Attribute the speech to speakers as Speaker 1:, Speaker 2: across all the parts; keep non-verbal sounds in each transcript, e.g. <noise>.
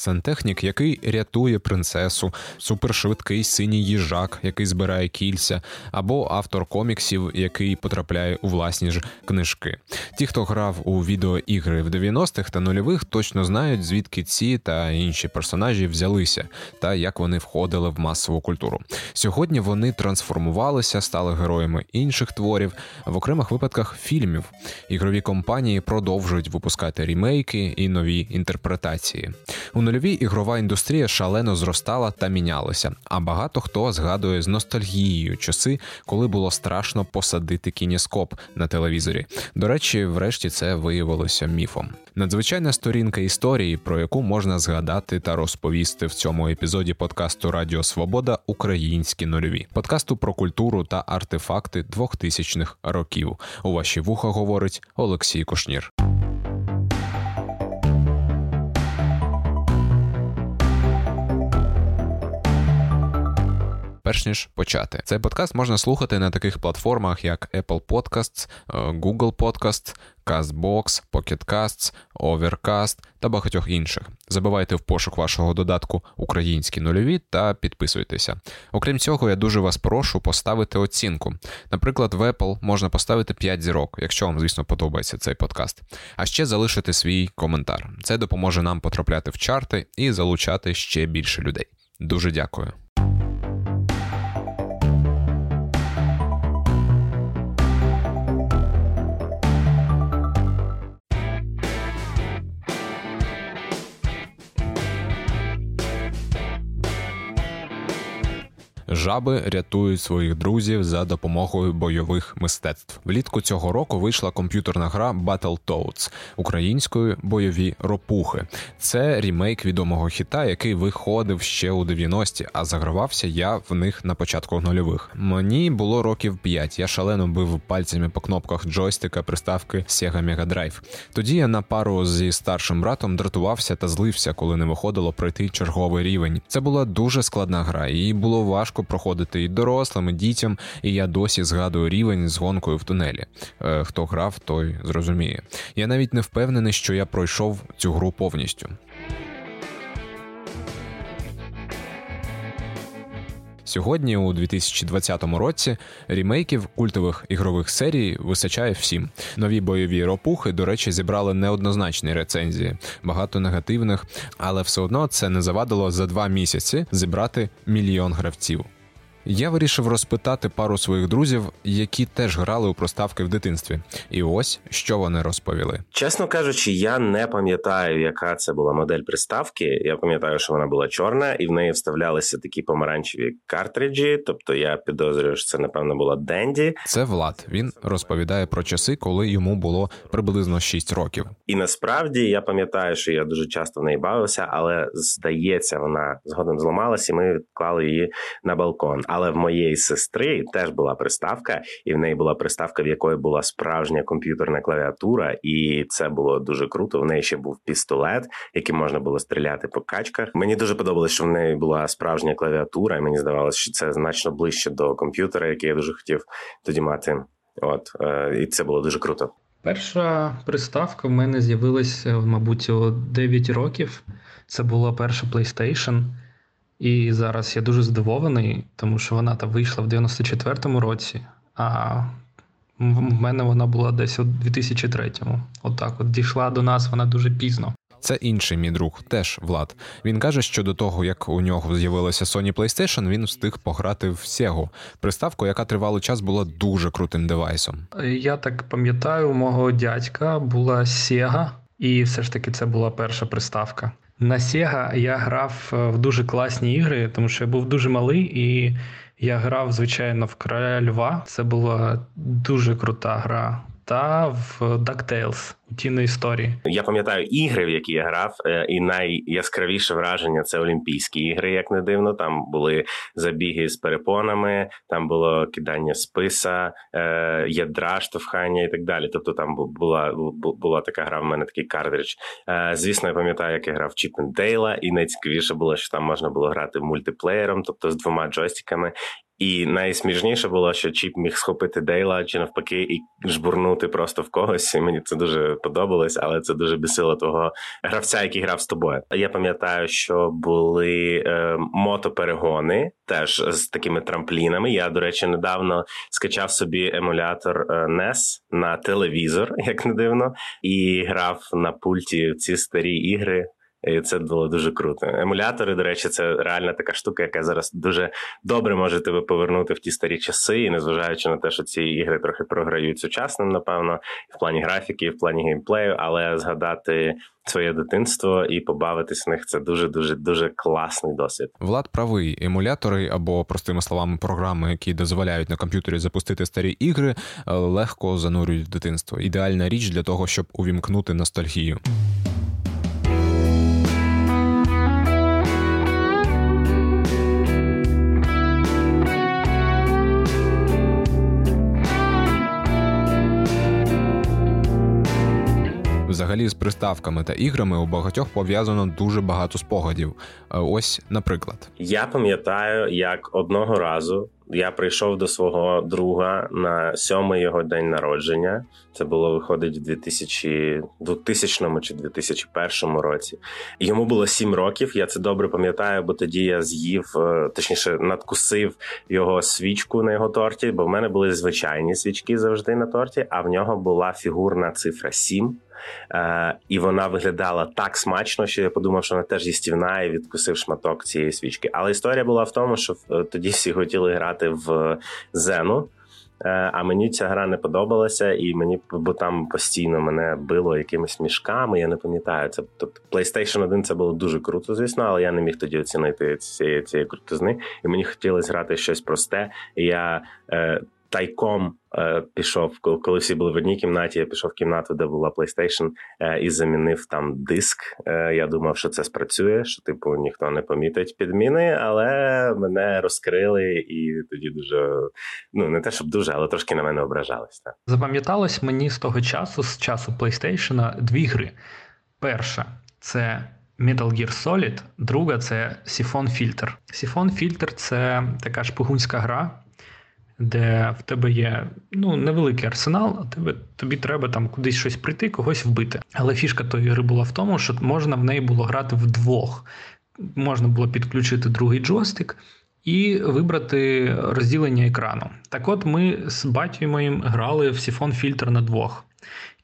Speaker 1: Сантехнік, який рятує принцесу, супершвидкий синій їжак, який збирає кільця, або автор коміксів, який потрапляє у власні ж книжки. Ті, хто грав у відеоігри в 90-х та нульових, точно знають, звідки ці та інші персонажі взялися, та як вони входили в масову культуру. Сьогодні вони трансформувалися, стали героями інших творів, в окремих випадках фільмів. Ігрові компанії продовжують випускати рімейки і нові інтерпретації. У нульовій ігрова індустрія шалено зростала та мінялася. А багато хто згадує з ностальгією часи, коли було страшно посадити кініскоп на телевізорі. До речі, врешті це виявилося міфом. Надзвичайна сторінка історії, про яку можна згадати та розповісти в цьому епізоді подкасту Радіо Свобода Українські нульові, подкасту про культуру та артефакти 2000-х років. У ваші вуха говорить Олексій Кушнір. Перш ніж почати. Цей подкаст можна слухати на таких платформах, як Apple Podcasts, е, Google Podcasts, CastBox, Pocket Casts, Overcast та багатьох інших. Забивайте в пошук вашого додатку українські нульові та підписуйтеся. Окрім цього, я дуже вас прошу поставити оцінку. Наприклад, в Apple можна поставити 5 зірок, якщо вам, звісно, подобається цей подкаст. А ще залишити свій коментар. Це допоможе нам потрапляти в чарти і залучати ще більше людей. Дуже дякую. Жаби рятують своїх друзів за допомогою бойових мистецтв. Влітку цього року вийшла комп'ютерна гра Battletoads українською бойові ропухи. Це рімейк відомого хіта, який виходив ще у 90-ті, а загравався я в них на початку нульових. Мені було років 5, Я шалено бив пальцями по кнопках джойстика приставки Sega Mega Drive. Тоді я на пару зі старшим братом дратувався та злився, коли не виходило пройти черговий рівень. Це була дуже складна гра, і було важко проходити і дорослим, і дітям, і я досі згадую рівень з гонкою в тунелі. Е, хто грав, той зрозуміє. Я навіть не впевнений, що я пройшов цю гру повністю. Сьогодні, у 2020 році, рімейків культових ігрових серій вистачає всім. Нові бойові ропухи, до речі, зібрали неоднозначні рецензії, багато негативних, але все одно це не завадило за два місяці зібрати мільйон гравців. Я вирішив розпитати пару своїх друзів, які теж грали у проставки в дитинстві, і ось що вони розповіли.
Speaker 2: Чесно кажучи, я не пам'ятаю, яка це була модель приставки. Я пам'ятаю, що вона була чорна, і в неї вставлялися такі помаранчеві картриджі. Тобто я підозрюю, що це напевно була Денді.
Speaker 1: Це Влад. Він розповідає про часи, коли йому було приблизно 6 років.
Speaker 2: І насправді я пам'ятаю, що я дуже часто в неї бавився, але здається, вона згодом зламалася, і ми відклали її на балкон. Але в моєї сестри теж була приставка, і в неї була приставка, в якої була справжня комп'ютерна клавіатура, і це було дуже круто. В неї ще був пістолет, яким можна було стріляти по качках. Мені дуже подобалось, що в неї була справжня клавіатура, і мені здавалося, що це значно ближче до комп'ютера, який я дуже хотів тоді мати. От е, і це було дуже круто.
Speaker 3: Перша приставка в мене з'явилася, мабуть, у 9 років. Це була перша PlayStation. І зараз я дуже здивований, тому що вона там вийшла в 94-му році, а в мене вона була десь у 2003-му. Отак от, от дійшла до нас вона дуже пізно.
Speaker 1: Це інший мій друг, теж Влад. Він каже, що до того, як у нього з'явилася Sony PlayStation, він встиг пограти в Sega, приставку, яка тривалий час була дуже крутим девайсом.
Speaker 3: Я так пам'ятаю, у мого дядька була Sega, і все ж таки це була перша приставка. На Sega я грав е, в дуже класні ігри, тому що я був дуже малий, і я грав, звичайно, в Короля Льва. Це була дуже крута гра та в DuckTales утіної історії.
Speaker 2: Я пам'ятаю ігри, в які я грав, е, і найяскравіше враження це Олімпійські ігри, як не дивно. Там були забіги з перепонами, там було кидання списа, е, ядра, штовхання і так далі. Тобто там була була така гра. В мене такий картридж. Е, звісно, я пам'ятаю, як я грав Чіпендейла, і найцікавіше було, що там можна було грати мультиплеєром, тобто з двома джойстиками. І найсмішніше було, що Чіп міг схопити Дейла чи навпаки і жбурнути просто в когось. І Мені це дуже подобалось, але це дуже бісило того гравця, який грав з тобою. Я пам'ятаю, що були е, мотоперегони теж з такими трамплінами. Я, до речі, недавно скачав собі емулятор е, NES на телевізор, <laughs> як не дивно, і грав на пульті в ці старі ігри. І це було дуже круто. Емулятори, до речі, це реальна така штука, яка зараз дуже добре може тебе повернути в ті старі часи, і незважаючи на те, що ці ігри трохи програють сучасним, напевно, в плані графіки, і в плані геймплею, але згадати своє дитинство і побавитись в них це дуже дуже дуже класний досвід.
Speaker 1: Влад правий емулятори або простими словами програми, які дозволяють на комп'ютері запустити старі ігри, е, легко занурюють в дитинство. Ідеальна річ для того, щоб увімкнути ностальгію. Взагалі, з приставками та іграми у багатьох пов'язано дуже багато спогадів. Е, ось, наприклад,
Speaker 2: я пам'ятаю, як одного разу я прийшов до свого друга на сьомий його день народження. Це було виходить в 2000, 2000 чи 2001 році. Йому було сім років. Я це добре пам'ятаю, бо тоді я з'їв, е, точніше, надкусив його свічку на його торті, бо в мене були звичайні свічки завжди на торті, а в нього була фігурна цифра 7. Е, І вона виглядала так смачно, що я подумав, що вона теж їстівна і відкусив шматок цієї свічки. Але історія була в тому, що е, тоді всі хотіли грати в Зену. Е, а мені ця гра не подобалася, і мені бо там постійно мене било якимись мішками. Я не пам'ятаю це. Тобто PlayStation 1 це було дуже круто, звісно, але я не міг тоді оцінити цієї цієї крутизни. І мені хотілося грати щось просте. І я е, тайком е, пішов, коли всі були в одній кімнаті. Я пішов в кімнату, де була PlayStation, е, і замінив там диск. Е, я думав, що це спрацює, що типу ніхто не помітить підміни, але мене розкрили, і тоді дуже ну не те, щоб дуже, але трошки на мене ображались. Так.
Speaker 3: Запам'яталось мені з того часу, з часу PlayStation, дві гри. Перша це. Metal Gear Solid, друга це Siphon Filter. Siphon Filter – це така шпигунська гра, де в тебе є ну, невеликий арсенал, а тебе, тобі треба там кудись щось прийти, когось вбити. Але фішка тої гри була в тому, що можна в неї було грати вдвох. Можна було підключити другий джойстик і вибрати розділення екрану. Так от ми з батьком моїм грали в сіфон фільтр на двох.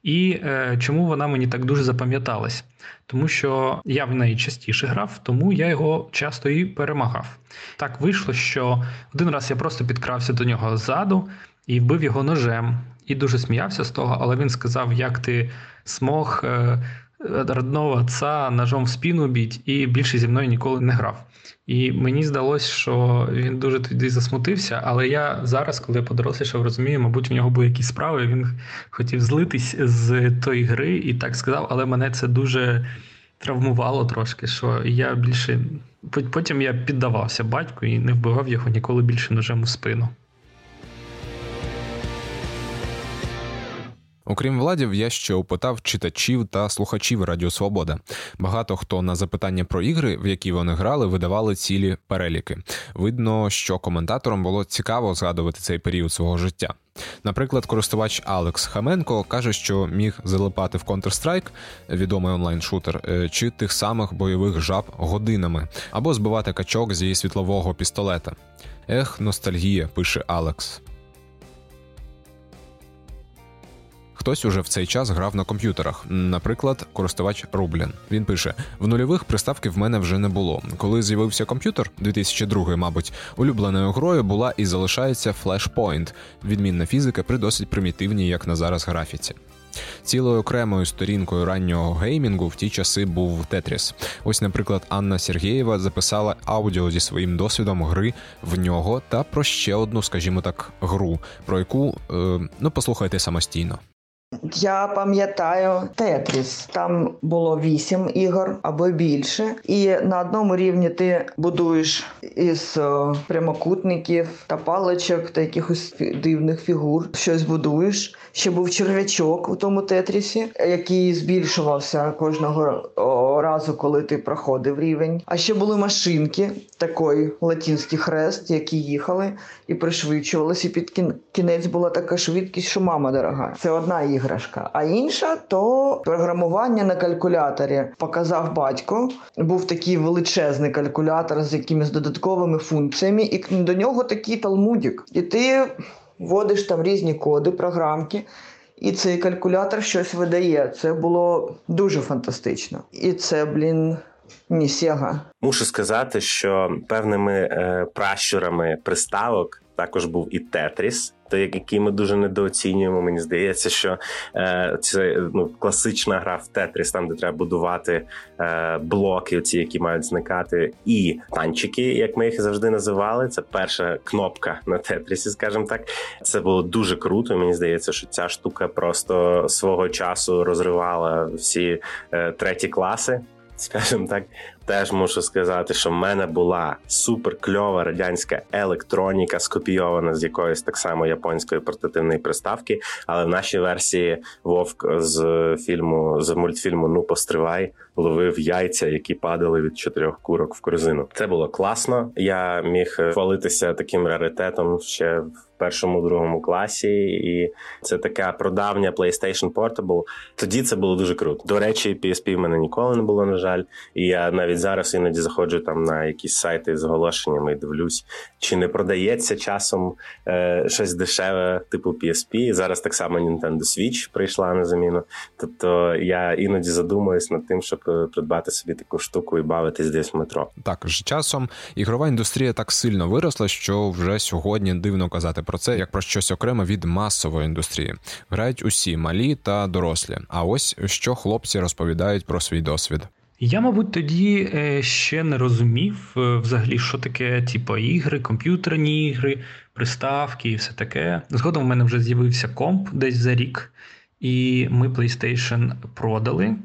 Speaker 3: І е, чому вона мені так дуже запам'яталась? Тому що я в неї частіше грав, тому я його часто і перемагав. Так вийшло, що один раз я просто підкрався до нього ззаду і вбив його ножем. І дуже сміявся з того, але він сказав, як ти смог е, родного отца ножом в спину біть, і більше зі мною ніколи не грав. І мені здалося, що він дуже тоді засмутився, але я зараз, коли я подорослішав, розумію, мабуть, у нього були якісь справи. Він хотів злитись з тої гри і так сказав, але мене це дуже травмувало трошки, що я більше потім я піддавався батьку і не вбивав його ніколи більше ножем у спину.
Speaker 1: Окрім владів, я ще опитав читачів та слухачів Радіо Свобода. Багато хто на запитання про ігри, в які вони грали, видавали цілі переліки. Видно, що коментаторам було цікаво згадувати цей період свого життя. Наприклад, користувач Алекс Хаменко каже, що міг залипати в Counter-Strike, відомий онлайн-шутер, е, чи тих самих бойових жаб годинами, або збивати качок зі світлового пістолета. Ех, ностальгія, пише Алекс. Хтось уже в цей час грав на комп'ютерах, наприклад, користувач Рублін. Він пише: в нульових приставки в мене вже не було. Коли з'явився комп'ютер, 2002, мабуть, улюбленою грою була і залишається Flashpoint, відмінна фізика при досить примітивній, як на зараз, графіці. Цілою окремою сторінкою раннього геймінгу в ті часи був Тетріс. Ось, наприклад, Анна Сергєєва записала аудіо зі своїм досвідом гри в нього та про ще одну, скажімо так, гру, про яку е, ну послухайте самостійно.
Speaker 4: Я пам'ятаю Тетріс. Там було вісім ігор або більше, і на одному рівні ти будуєш із прямокутників та паличок та якихось дивних фігур. Щось будуєш. Ще був черв'ячок у тому тетрісі, який збільшувався кожного разу, коли ти проходив рівень. А ще були машинки, такий латинський хрест, які їхали і пришвидшувалися. І під кінець була така швидкість, що мама дорога. Це одна іграшка. А інша то програмування на калькуляторі. Показав батько. Був такий величезний калькулятор з якимись додатковими функціями, і до нього такий талмудік. І ти вводиш там різні коди, програмки. І цей калькулятор щось видає. Це було дуже фантастично. І це, блін, ні сяга.
Speaker 2: Мушу сказати, що певними е, пращурами приставок також був і Тетріс, той, який ми дуже недооцінюємо. Мені здається, що е, це ну класична гра в Тетріс, там де треба будувати е, блоки, ці які мають зникати, і танчики, як ми їх завжди називали. Це перша кнопка на Тетрісі, скажімо так. Це було дуже круто. Мені здається, що ця штука просто свого часу розривала всі е, треті класи. Скажімо так, теж мушу сказати, що в мене була супер кльова радянська електроніка, скопійована з якоїсь так само японської портативної приставки. Але в нашій версії Вовк з фільму з мультфільму Ну постривай ловив яйця, які падали від чотирьох курок в корзину. Це було класно. Я міг хвалитися таким раритетом ще в першому другому класі, і це така продавня PlayStation Portable. Тоді це було дуже круто. До речі, PSP в мене ніколи не було, на жаль. І я навіть зараз іноді заходжу там на якісь сайти з оголошеннями і дивлюсь, чи не продається часом е, щось дешеве, типу PSP. Зараз так само Nintendo Switch прийшла на заміну. Тобто я іноді задумуюсь над тим, щоб е, придбати собі таку штуку і бавитись десь в метро.
Speaker 1: Так з часом ігрова індустрія так сильно виросла, що вже сьогодні дивно казати про це як про щось окреме від масової індустрії. Грають усі малі та дорослі. А ось що хлопці розповідають про свій досвід.
Speaker 3: Я, мабуть, тоді е, ще не розумів е, взагалі, що таке, типу, ігри, комп'ютерні ігри, приставки і все таке. Згодом в мене вже з'явився комп десь за рік, і ми PlayStation продали.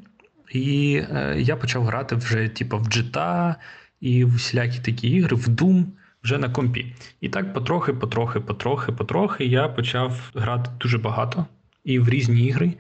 Speaker 3: І е, я почав грати вже, типу, в GTA і в всілякі такі ігри, в Doom вже на компі. І так потрохи, потрохи, потрохи, потрохи я почав грати дуже багато і в різні ігри.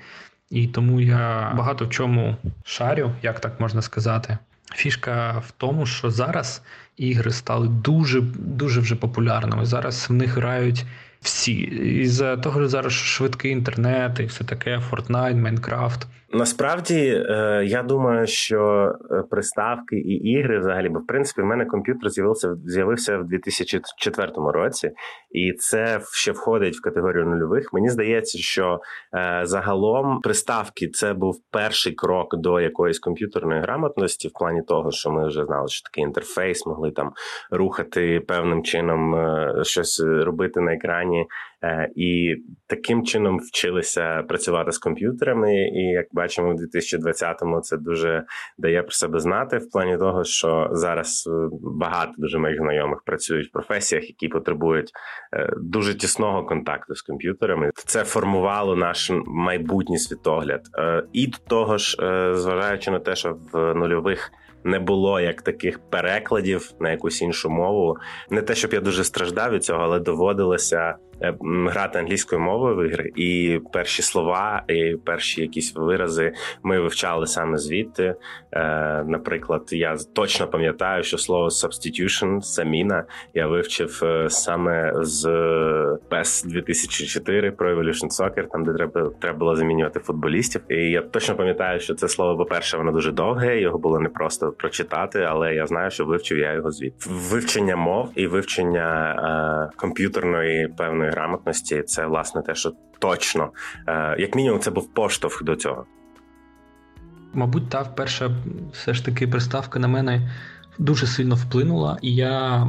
Speaker 3: І тому я багато в чому шарю, як так можна сказати. Фішка в тому, що зараз ігри стали дуже дуже вже популярними. Зараз в них грають всі. І за того що зараз швидкий інтернет і все таке, Fortnite, Minecraft.
Speaker 2: Насправді е, я думаю, що е, приставки і ігри, взагалі, бо в принципі в мене комп'ютер з'явився з'явився в 2004 році, і це ще входить в категорію нульових. Мені здається, що е, загалом приставки це був перший крок до якоїсь комп'ютерної грамотності, в плані того, що ми вже знали, що такий інтерфейс могли там рухати певним чином, щось робити на екрані. Е, і таким чином вчилися працювати з комп'ютерами. І як бачимо, в 2020-му це дуже дає про себе знати в плані того, що зараз е, багато дуже моїх знайомих працюють в професіях, які потребують е, дуже тісного контакту з комп'ютерами. Це формувало наш майбутній світогляд, і до того ж, зважаючи на те, що в нульових не було як таких перекладів на якусь іншу мову. Не те, щоб я дуже страждав від цього, але доводилося грати англійською мовою в ігри, і перші слова, і перші якісь вирази ми вивчали саме звідти. Е, наприклад, я точно пам'ятаю, що слово substitution, заміна я вивчив е, саме з PES 2004 про Evolution Soccer, там де треба треба було замінювати футболістів. І я точно пам'ятаю, що це слово, по перше, воно дуже довге. Його було не просто прочитати, але я знаю, що вивчив я його звідти. Вивчення мов і вивчення е, комп'ютерної певної грамотності це власне те, що точно, е, як мінімум, це був поштовх до цього.
Speaker 3: Мабуть, та перша все ж таки приставка на мене дуже сильно вплинула, і я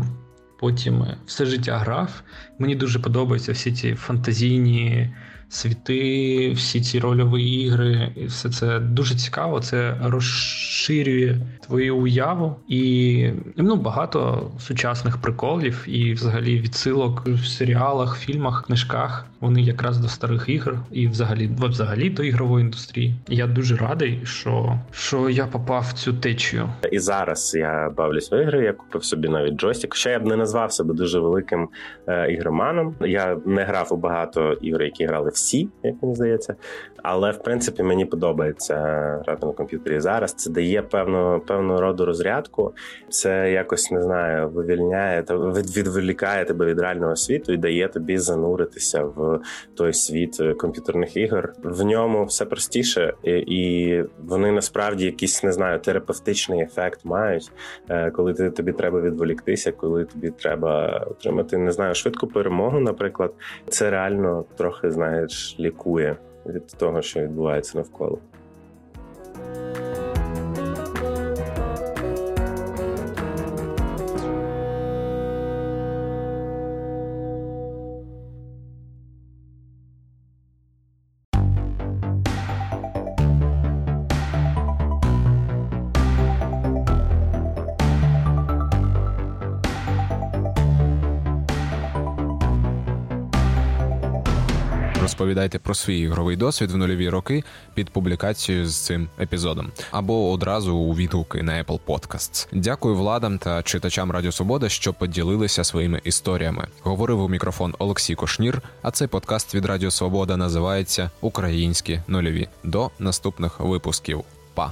Speaker 3: потім все життя грав. Мені дуже подобаються всі ці фантазійні світи, всі ці рольові ігри, і все це дуже цікаво. Це розширює твою уяву і ну, багато сучасних приколів і взагалі відсилок в серіалах, фільмах, книжках. Вони якраз до старих ігр і взагалі взагалі до ігрової індустрії. Я дуже радий, що що я попав в цю течію.
Speaker 2: І зараз я бавлюсь в ігри. Я купив собі навіть джойстик. Хоча я б не назвав себе дуже великим е, ігроманом. Я не грав у багато ігор, які грали в всі, як мені здається. Але в принципі мені подобається грати на комп'ютері зараз. Це дає певну певну роду розрядку. Це якось не знаю, вивільняє від, відволікає тебе від реального світу і дає тобі зануритися в той світ комп'ютерних ігор. В ньому все простіше, і, вони насправді якийсь не знаю терапевтичний ефект мають, е, коли ти тобі треба відволіктися, коли тобі треба отримати не знаю швидку перемогу. Наприклад, це реально трохи знаєш лікує від того, що відбувається навколо.
Speaker 1: Розповідайте про свій ігровий досвід в нульові роки під публікацією з цим епізодом або одразу у відгуки на Apple Podcasts. Дякую владам та читачам Радіо Свобода, що поділилися своїми історіями. Говорив у мікрофон Олексій Кошнір. А цей подкаст від Радіо Свобода називається Українські нульові. До наступних випусків. Па!